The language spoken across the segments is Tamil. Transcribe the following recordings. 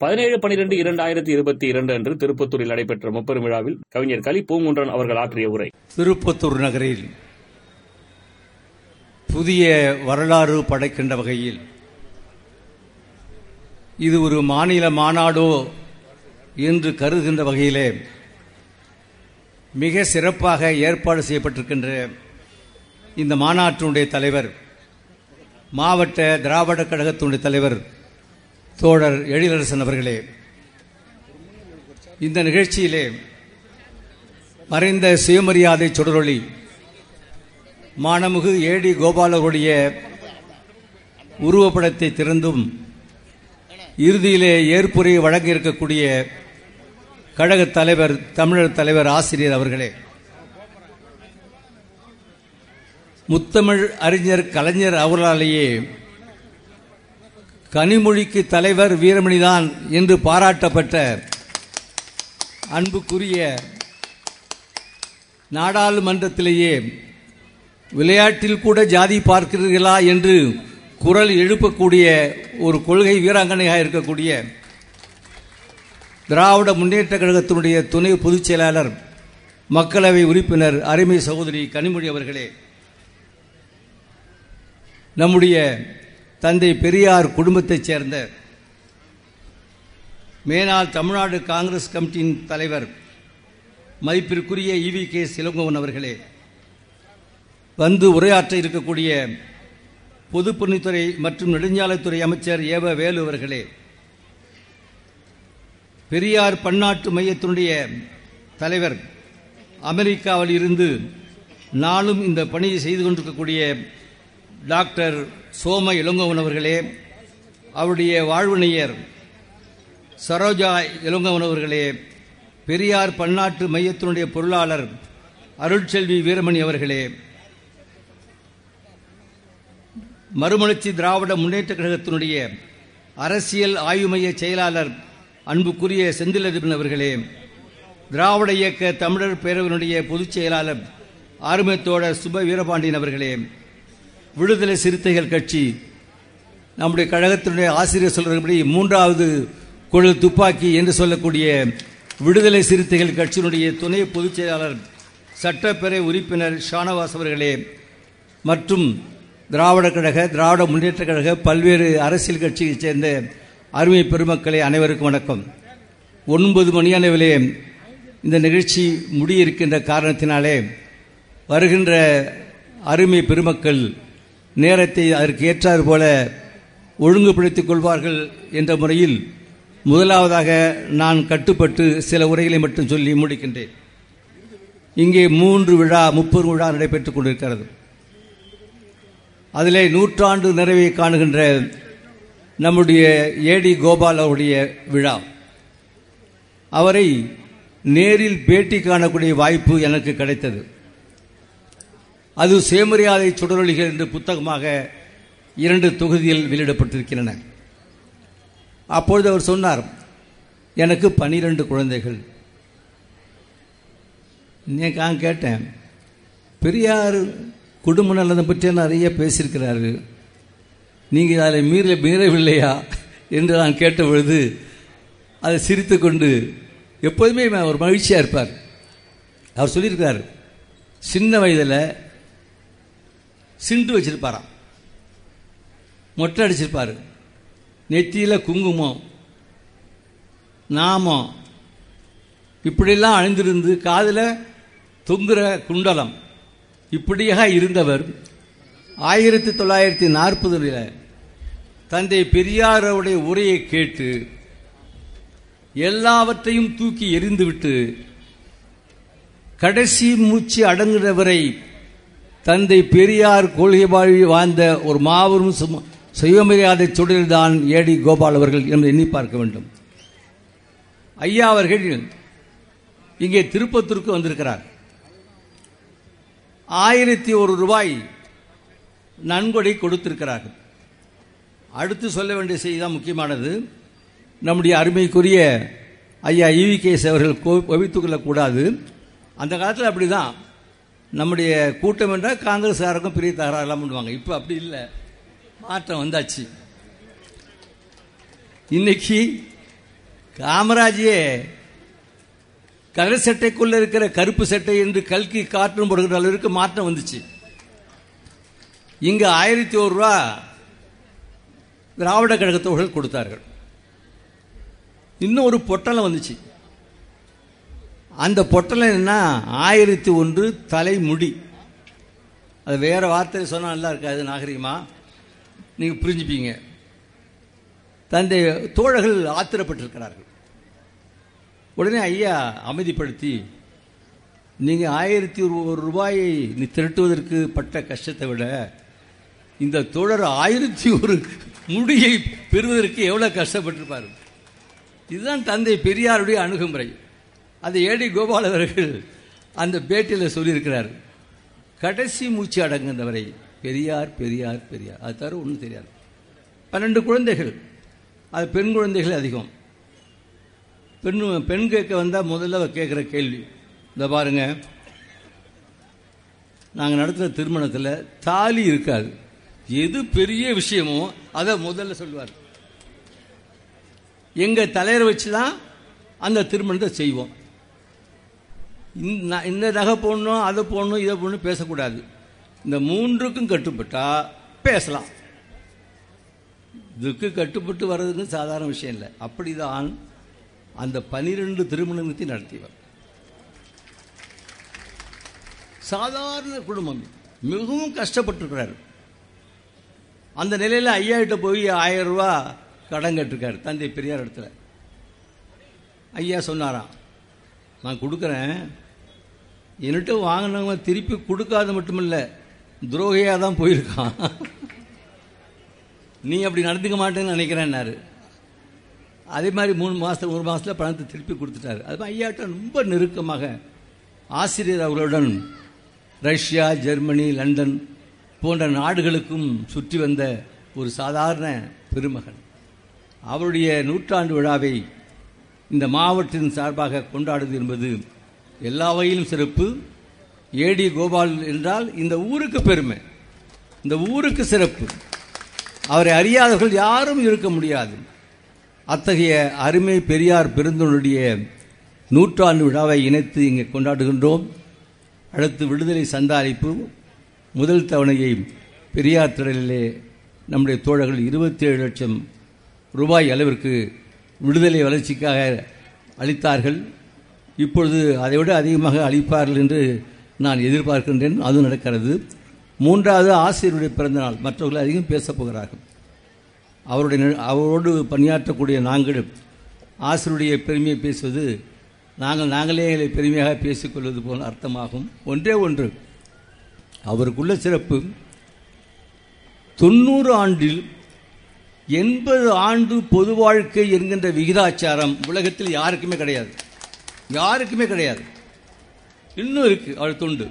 பதினேழு பனிரெண்டு இரண்டாயிரத்தி இருபத்தி இரண்டு அன்று திருப்பத்தூரில் நடைபெற்ற முப்பெரும் விழாவில் கவிஞர் கலி பூங்குன்றன் அவர்கள் ஆற்றிய உரை. திருப்பத்தூர் நகரில் புதிய வரலாறு படைக்கின்ற வகையில் இது ஒரு மாநில மாநாடோ என்று கருதுகின்ற வகையிலே மிக சிறப்பாக ஏற்பாடு செய்யப்பட்டிருக்கின்ற இந்த மாநாட்டினுடைய தலைவர் மாவட்ட திராவிட கழகத்தினுடைய தலைவர் தோழர் எழிலரசன் அவர்களே இந்த நிகழ்ச்சியிலே மறைந்த சுயமரியாதை சுடரொளி மானமுகு ஏடி கோபாலருடைய உருவப்படத்தை திறந்தும் இறுதியிலே ஏற்புரை வழங்க இருக்கக்கூடிய கழக தலைவர் தமிழர் தலைவர் ஆசிரியர் அவர்களே முத்தமிழ் அறிஞர் கலைஞர் அவர்களாலேயே கனிமொழிக்கு தலைவர் வீரமணிதான் என்று பாராட்டப்பட்ட அன்புக்குரிய நாடாளுமன்றத்திலேயே விளையாட்டில் கூட ஜாதி பார்க்கிறீர்களா என்று குரல் எழுப்பக்கூடிய ஒரு கொள்கை வீராங்கனையாக இருக்கக்கூடிய திராவிட முன்னேற்ற கழகத்தினுடைய துணை பொதுச் செயலாளர் மக்களவை உறுப்பினர் அருமை சகோதரி கனிமொழி அவர்களே நம்முடைய தந்தை பெரியார் குடும்பத்தைச் சேர்ந்த மேனால் தமிழ்நாடு காங்கிரஸ் கமிட்டியின் தலைவர் மதிப்பிற்குரிய இவி கே சிலங்கோவன் அவர்களே வந்து உரையாற்ற இருக்கக்கூடிய பொதுப்பணித்துறை மற்றும் நெடுஞ்சாலைத்துறை அமைச்சர் ஏவ வேலு அவர்களே பெரியார் பன்னாட்டு மையத்தினுடைய தலைவர் அமெரிக்காவில் இருந்து நாளும் இந்த பணியை செய்து கொண்டிருக்கக்கூடிய டாக்டர் சோம இளங்கோவன் அவர்களே அவருடைய வாழ்வினையர் சரோஜா இளங்கோவன் அவர்களே பெரியார் பன்னாட்டு மையத்தினுடைய பொருளாளர் அருள்செல்வி வீரமணி அவர்களே மறுமலர்ச்சி திராவிட முன்னேற்ற கழகத்தினுடைய அரசியல் ஆய்வு மைய செயலாளர் அன்புக்குரிய செந்திலதிபன் அவர்களே திராவிட இயக்க தமிழர் பேரவையினுடைய பொதுச் செயலாளர் ஆர்மத்தோட சுப வீரபாண்டியன் அவர்களே விடுதலை சிறுத்தைகள் கட்சி நம்முடைய கழகத்தினுடைய ஆசிரியர் சொல்றபடி மூன்றாவது குழல் துப்பாக்கி என்று சொல்லக்கூடிய விடுதலை சிறுத்தைகள் கட்சியினுடைய துணை பொதுச் செயலாளர் சட்டப்பேரவை உறுப்பினர் ஷானவாஸ் அவர்களே மற்றும் திராவிட கழக திராவிட முன்னேற்ற கழக பல்வேறு அரசியல் கட்சியைச் சேர்ந்த அருமை பெருமக்களே அனைவருக்கும் வணக்கம். ஒன்பது மணியானவிலே இந்த நிகழ்ச்சி முடியிருக்கின்ற காரணத்தினாலே வருகின்ற அருமை பெருமக்கள் நேரத்தை அதற்கு ஏற்றாறு போல ஒழுங்குபடுத்திக் கொள்வார்கள் என்ற முறையில் முதலாவதாக நான் கட்டுப்பட்டு சில உரைகளை மட்டும் சொல்லி முடிக்கின்றேன். இங்கே மூன்று விழா முப்பது விழா நடைபெற்றுக் கொண்டிருக்கிறது. அதிலே நூற்றாண்டு நிறைவை காணுகின்ற நம்முடைய ஏடி கோபால் அவருடைய விழா. அவரை நேரில் பேட்டி காணக்கூடிய வாய்ப்பு எனக்கு கிடைத்தது. அது சுயமரியாதை சுடரொலிகள் என்று புத்தகமாக இரண்டு தொகுதியில் வெளியிடப்பட்டிருக்கின்றன. அப்பொழுது அவர் சொன்னார் எனக்கு பனிரெண்டு குழந்தைகள். நான் கேட்டேன். பெரியார் குடும்ப நலனை பற்றி நிறைய பேசியிருக்கிறாரு. நீங்கள் அதை மீற மீறவில்லையா? என்று நான் கேட்ட பொழுது அதை சிரித்து கொண்டு எப்போதுமே ஒரு மகிழ்ச்சியாக இருப்பார். அவர் சொல்லியிருக்கார் சின்ன வயதில் சிண்டு வச்சிருப்பாராம். மொட்டை அடிச்சிருப்பார். நெத்தியில் குங்குமம் நாமம் இப்படியெல்லாம் அணிந்திருந்து காதில் தொங்குற குண்டலம். இப்படியாக இருந்தவர் ஆயிரத்தி தொள்ளாயிரத்தி நாற்பதுல தந்தை பெரியாரோடைய உரையை கேட்டு எல்லாவற்றையும் தூக்கி எரிந்துவிட்டு கடைசி மூச்சு அடங்குகிறவரை தந்தை பெரியார் கொள்கை வாழ்ந்த ஒரு மாபெரும் சுயமரியாதை சுடரில்தான் ஏடி கோபால் அவர்கள் என்று எண்ணி பார்க்க வேண்டும். ஐயா அவர்கள் இங்கே திருப்பத்தூருக்கு வந்திருக்கிறார். ஆயிரத்தி ஒரு ரூபாய் நன்கொடை கொடுத்திருக்கிறார்கள். அடுத்து சொல்ல வேண்டிய செய்தி தான் முக்கியமானது. நம்முடைய அருமைக்குரிய ஐயா இவி கேஸ் அவர்கள் கவித்துக் கொள்ளக்கூடாது. அந்த காலத்தில் அப்படி தான் நம்முடைய கூட்டம் என்றால் காங்கிரஸ்காரருக்கும் பெரிய எல்லாம் பண்ணுவாங்க. இப்போ அப்படி இல்லை. மாற்றம் வந்தாச்சு. இன்னைக்கு காமராஜே கடல் சட்டைக்குள்ள இருக்கிற கருப்பு சட்டை என்று கல்கி காற்றும் போடுகிற அளவிற்கு மாற்றம் வந்துச்சு. இங்கே ஆயிரத்தி ஒரு ரூபா திராவிட கழகத்தவர்கள் கொடுத்தார்கள். இன்னும் ஒரு பொட்டலம் வந்துச்சு. அந்த பொட்டலம் என்ன ஆயிரத்தி ஒன்று தலைமுடி. அது வேற வார்த்தையில் சொன்னால் நல்லா இருக்காது நாகரிகமா? நீங்கள் புரிஞ்சுப்பீங்க. தந்தை தோழர்கள் ஆத்திரப்பட்டிருக்கிறார்கள். உடனே ஐயா அமைதிப்படுத்தி நீங்கள் ஆயிரத்தி ஒரு ரூபாயை நீ திரட்டுவதற்கு பட்ட கஷ்டத்தை விட இந்த தோழர் ஆயிரத்தி ஒரு முடியை பெறுவதற்கு எவ்வளோ கஷ்டப்பட்டிருப்பார்? இதுதான் தந்தை பெரியாருடைய அணுகுமுறை. அந்த ஏடி கோபால் அவர்கள் அந்த பேட்டியில் சொல்லியிருக்கிறார். கடைசி மூச்சு அடங்குந்தவரை பெரியார் பெரியார் பெரியார். அது தவிர ஒன்றும் தெரியாது. பன்னெண்டு குழந்தைகள். அது பெண் குழந்தைகள் அதிகம். பெண் பெண் கேட்க வந்தால் முதல்ல கேட்குற கேள்வி. இந்த பாருங்க. நாங்கள் நடத்துகிற திருமணத்தில் தாலி இருக்காது. எது பெரிய விஷயமோ அதை முதல்ல சொல்லுவார். எங்கள் தலைவரை வச்சு தான் அந்த திருமணத்தை செய்வோம். இந்த இந்த நகை போடணும் அதை போடணும் இதை போடணும் பேசக்கூடாது. இந்த மூன்றுக்கும் கட்டுப்பட்டால் பேசலாம். இதுக்கு கட்டுப்பட்டு வர்றதுன்னு சாதாரண விஷயம் இல்லை. அப்படிதான் அந்த பனிரெண்டு திருமணத்தை நடத்தியவர். சாதாரண குடும்பம். மிகவும் கஷ்டப்பட்டிருக்கிறார். அந்த நிலையில் ஐயா கிட்ட போய் ஆயிரம் ரூபா கடன் கட்டிருக்காரு தந்தை பெரியார் இடத்துல. ஐயா சொன்னாராம் நான் கொடுக்குறேன் என்கிட்ட வாங்கினவங்க திருப்பி கொடுக்காத மட்டுமில்ல துரோகியாக தான் போயிருக்கான். நீ அப்படி நடந்துக்க மாட்டேன்னு நினைக்கிறேன்னாரு. அதே மாதிரி மூணு மாதம் ஒரு மாதத்தில் பணத்தை திருப்பி கொடுத்துட்டாரு. அது ஐயாட்ட ரொம்ப நெருக்கமாக ஆசிரியர் அவர்களுடன் ரஷ்யா ஜெர்மனி லண்டன் போன்ற நாடுகளுக்கும் சுற்றி வந்த ஒரு சாதாரண பெருமகன். அவருடைய நூற்றாண்டு விழாவை இந்த மாவட்டத்தின் சார்பாக கொண்டாடுவது என்பது எல்லா வகையிலும் சிறப்பு. ஏடி கோபால் என்றால் இந்த ஊருக்கு பெருமை. இந்த ஊருக்கு சிறப்பு. அவரை அறியாதவர்கள் யாரும் இருக்க முடியாது. அத்தகைய அருமை பெரியார் பெருந்தனுடைய நூற்றாண்டு விழாவை இணைத்து இங்கே கொண்டாடுகின்றோம். அடுத்து விடுதலை சந்தாரிப்பு. முதல் தவணையை பெரியார் திடலிலே நம்முடைய தோழர்கள் இருபத்தி ஏழு லட்சம் ரூபாய் அளவிற்கு விடுதலை வளர்ச்சிக்காக அளித்தார்கள். இப்பொழுது அதைவிட அதிகமாக அளிப்பார்கள் என்று நான் எதிர்பார்க்கின்றேன். அது நடக்கிறது. மூன்றாவது ஆசிரியருடைய பிறந்தநாள். மற்றவர்கள் அதிகம் பேசப் போகிறார்கள். அவருடைய அவரோடு பணியாற்றக்கூடிய நாங்கள் ஆசிரியருடைய பெருமையை பேசுவது நாங்கள் நாங்களே எங்களை பெருமையாக பேசிக்கொள்வது போல் அர்த்தமாகும். ஒன்றே ஒன்று அவருக்குள்ள சிறப்பு தொண்ணூறு ஆண்டில் எண்பது ஆண்டு பொது வாழ்க்கை என்கின்ற விகிதாச்சாரம் உலகத்தில் யாருக்குமே கிடையாது. யாருக்குமே கிடையாது. இன்னும் இருக்கு அவள் தொண்டு.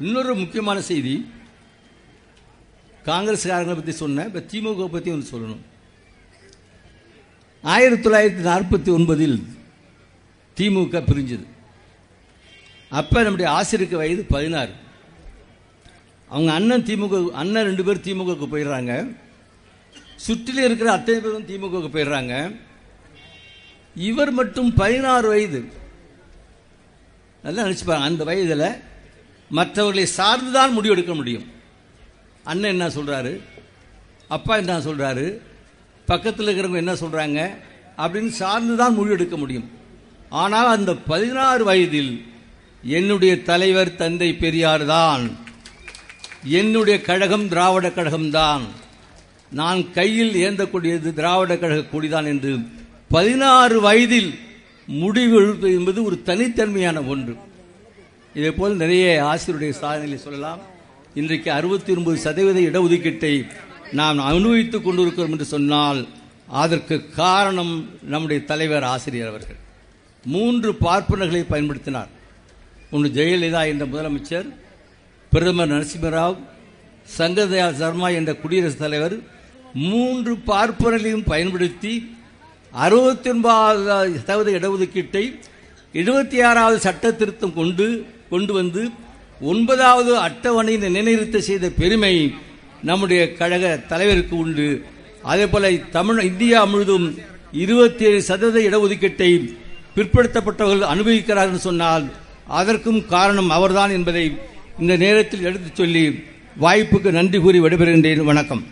இன்னொரு முக்கியமான செய்தி காங்கிரஸ்காரங்களை பற்றி சொன்னேன் இப்போ திமுக பற்றி ஒன்று சொல்லணும். ஆயிரத்தி தொள்ளாயிரத்தி நாற்பத்தி ஒன்பதில் திமுக பிரிஞ்சது. அப்போ நம்முடைய ஆசிரியருக்கு வயது பதினாறு. அவங்க அண்ணன் திமுக அண்ணன் ரெண்டு பேர் திமுகவுக்கு போயிடுறாங்க. சுற்றில இருக்கிற அத்தனை பேரும் திமுகவுக்கு போயிடுறாங்க. இவர் மட்டும் பதினாறு வயது. நல்லா நினச்சிப்பாங்க அந்த வயதில் மற்றவர்களை சார்ந்து தான் முடிவெடுக்க முடியும். அண்ணன் என்ன சொல்கிறாரு அப்பா என்ன சொல்கிறாரு பக்கத்தில் இருக்கிறவங்க என்ன சொல்கிறாங்க அப்படின்னு சார்ந்து தான் முடிவெடுக்க முடியும். ஆனால் அந்த பதினாறு வயதில் என்னுடைய தலைவர் தந்தை பெரியார் தான். என்னுடைய கழகம் திராவிட கழகம்தான் நான் கையில் ஏந்தக்கூடியது திராவிட கழக கொடிதான் என்று பதினாறு வயதில் முடிவு என்பது ஒரு தனித்தன்மையான ஒன்று. இதே போல் நிறைய ஆசிரியருடைய சாதனைகளை சொல்லலாம். இன்றைக்கு அறுபத்தி ஒன்பது சதவீத இடஒதுக்கீட்டை நாம் அனுபவித்துக் கொண்டிருக்கிறோம் என்று சொன்னால் அதற்கு காரணம் நம்முடைய தலைவர் ஆசிரியர் அவர்கள். மூன்று பார்ப்பனர்களை பயன்படுத்தினார். ஒன்று ஜெயலலிதா என்ற முதலமைச்சர் பிரதமர் நரசிம்மராவ் சங்கதயா சர்மா என்ற குடியரசுத் தலைவர் மூன்று பார்ப்பனர்களையும் பயன்படுத்தி அறுபத்தி ஒன்பதாவது சதவீத இடஒதுக்கீட்டை எழுபத்தி ஆறாவது சட்ட திருத்தம் கொண்டு கொண்டு வந்து ஒன்பதாவது அட்டவணையை நிலைநிறுத்த செய்த பெருமை நம்முடைய கழக தலைவருக்கு உண்டு. அதே போல தமிழ் இந்தியா முழுதும் இருபத்தி ஏழு சதவீத இடஒதுக்கீட்டை பிற்படுத்தப்பட்டவர்கள் அனுபவிக்கிறார்கள் என்று சொன்னால் அதற்கும் காரணம் அவர்தான் என்பதை இந்த நேரத்தில் எடுத்துச் சொல்லி வாய்ப்புக்கு நன்றி கூறி விடைபெறுகின்றேன். வணக்கம்.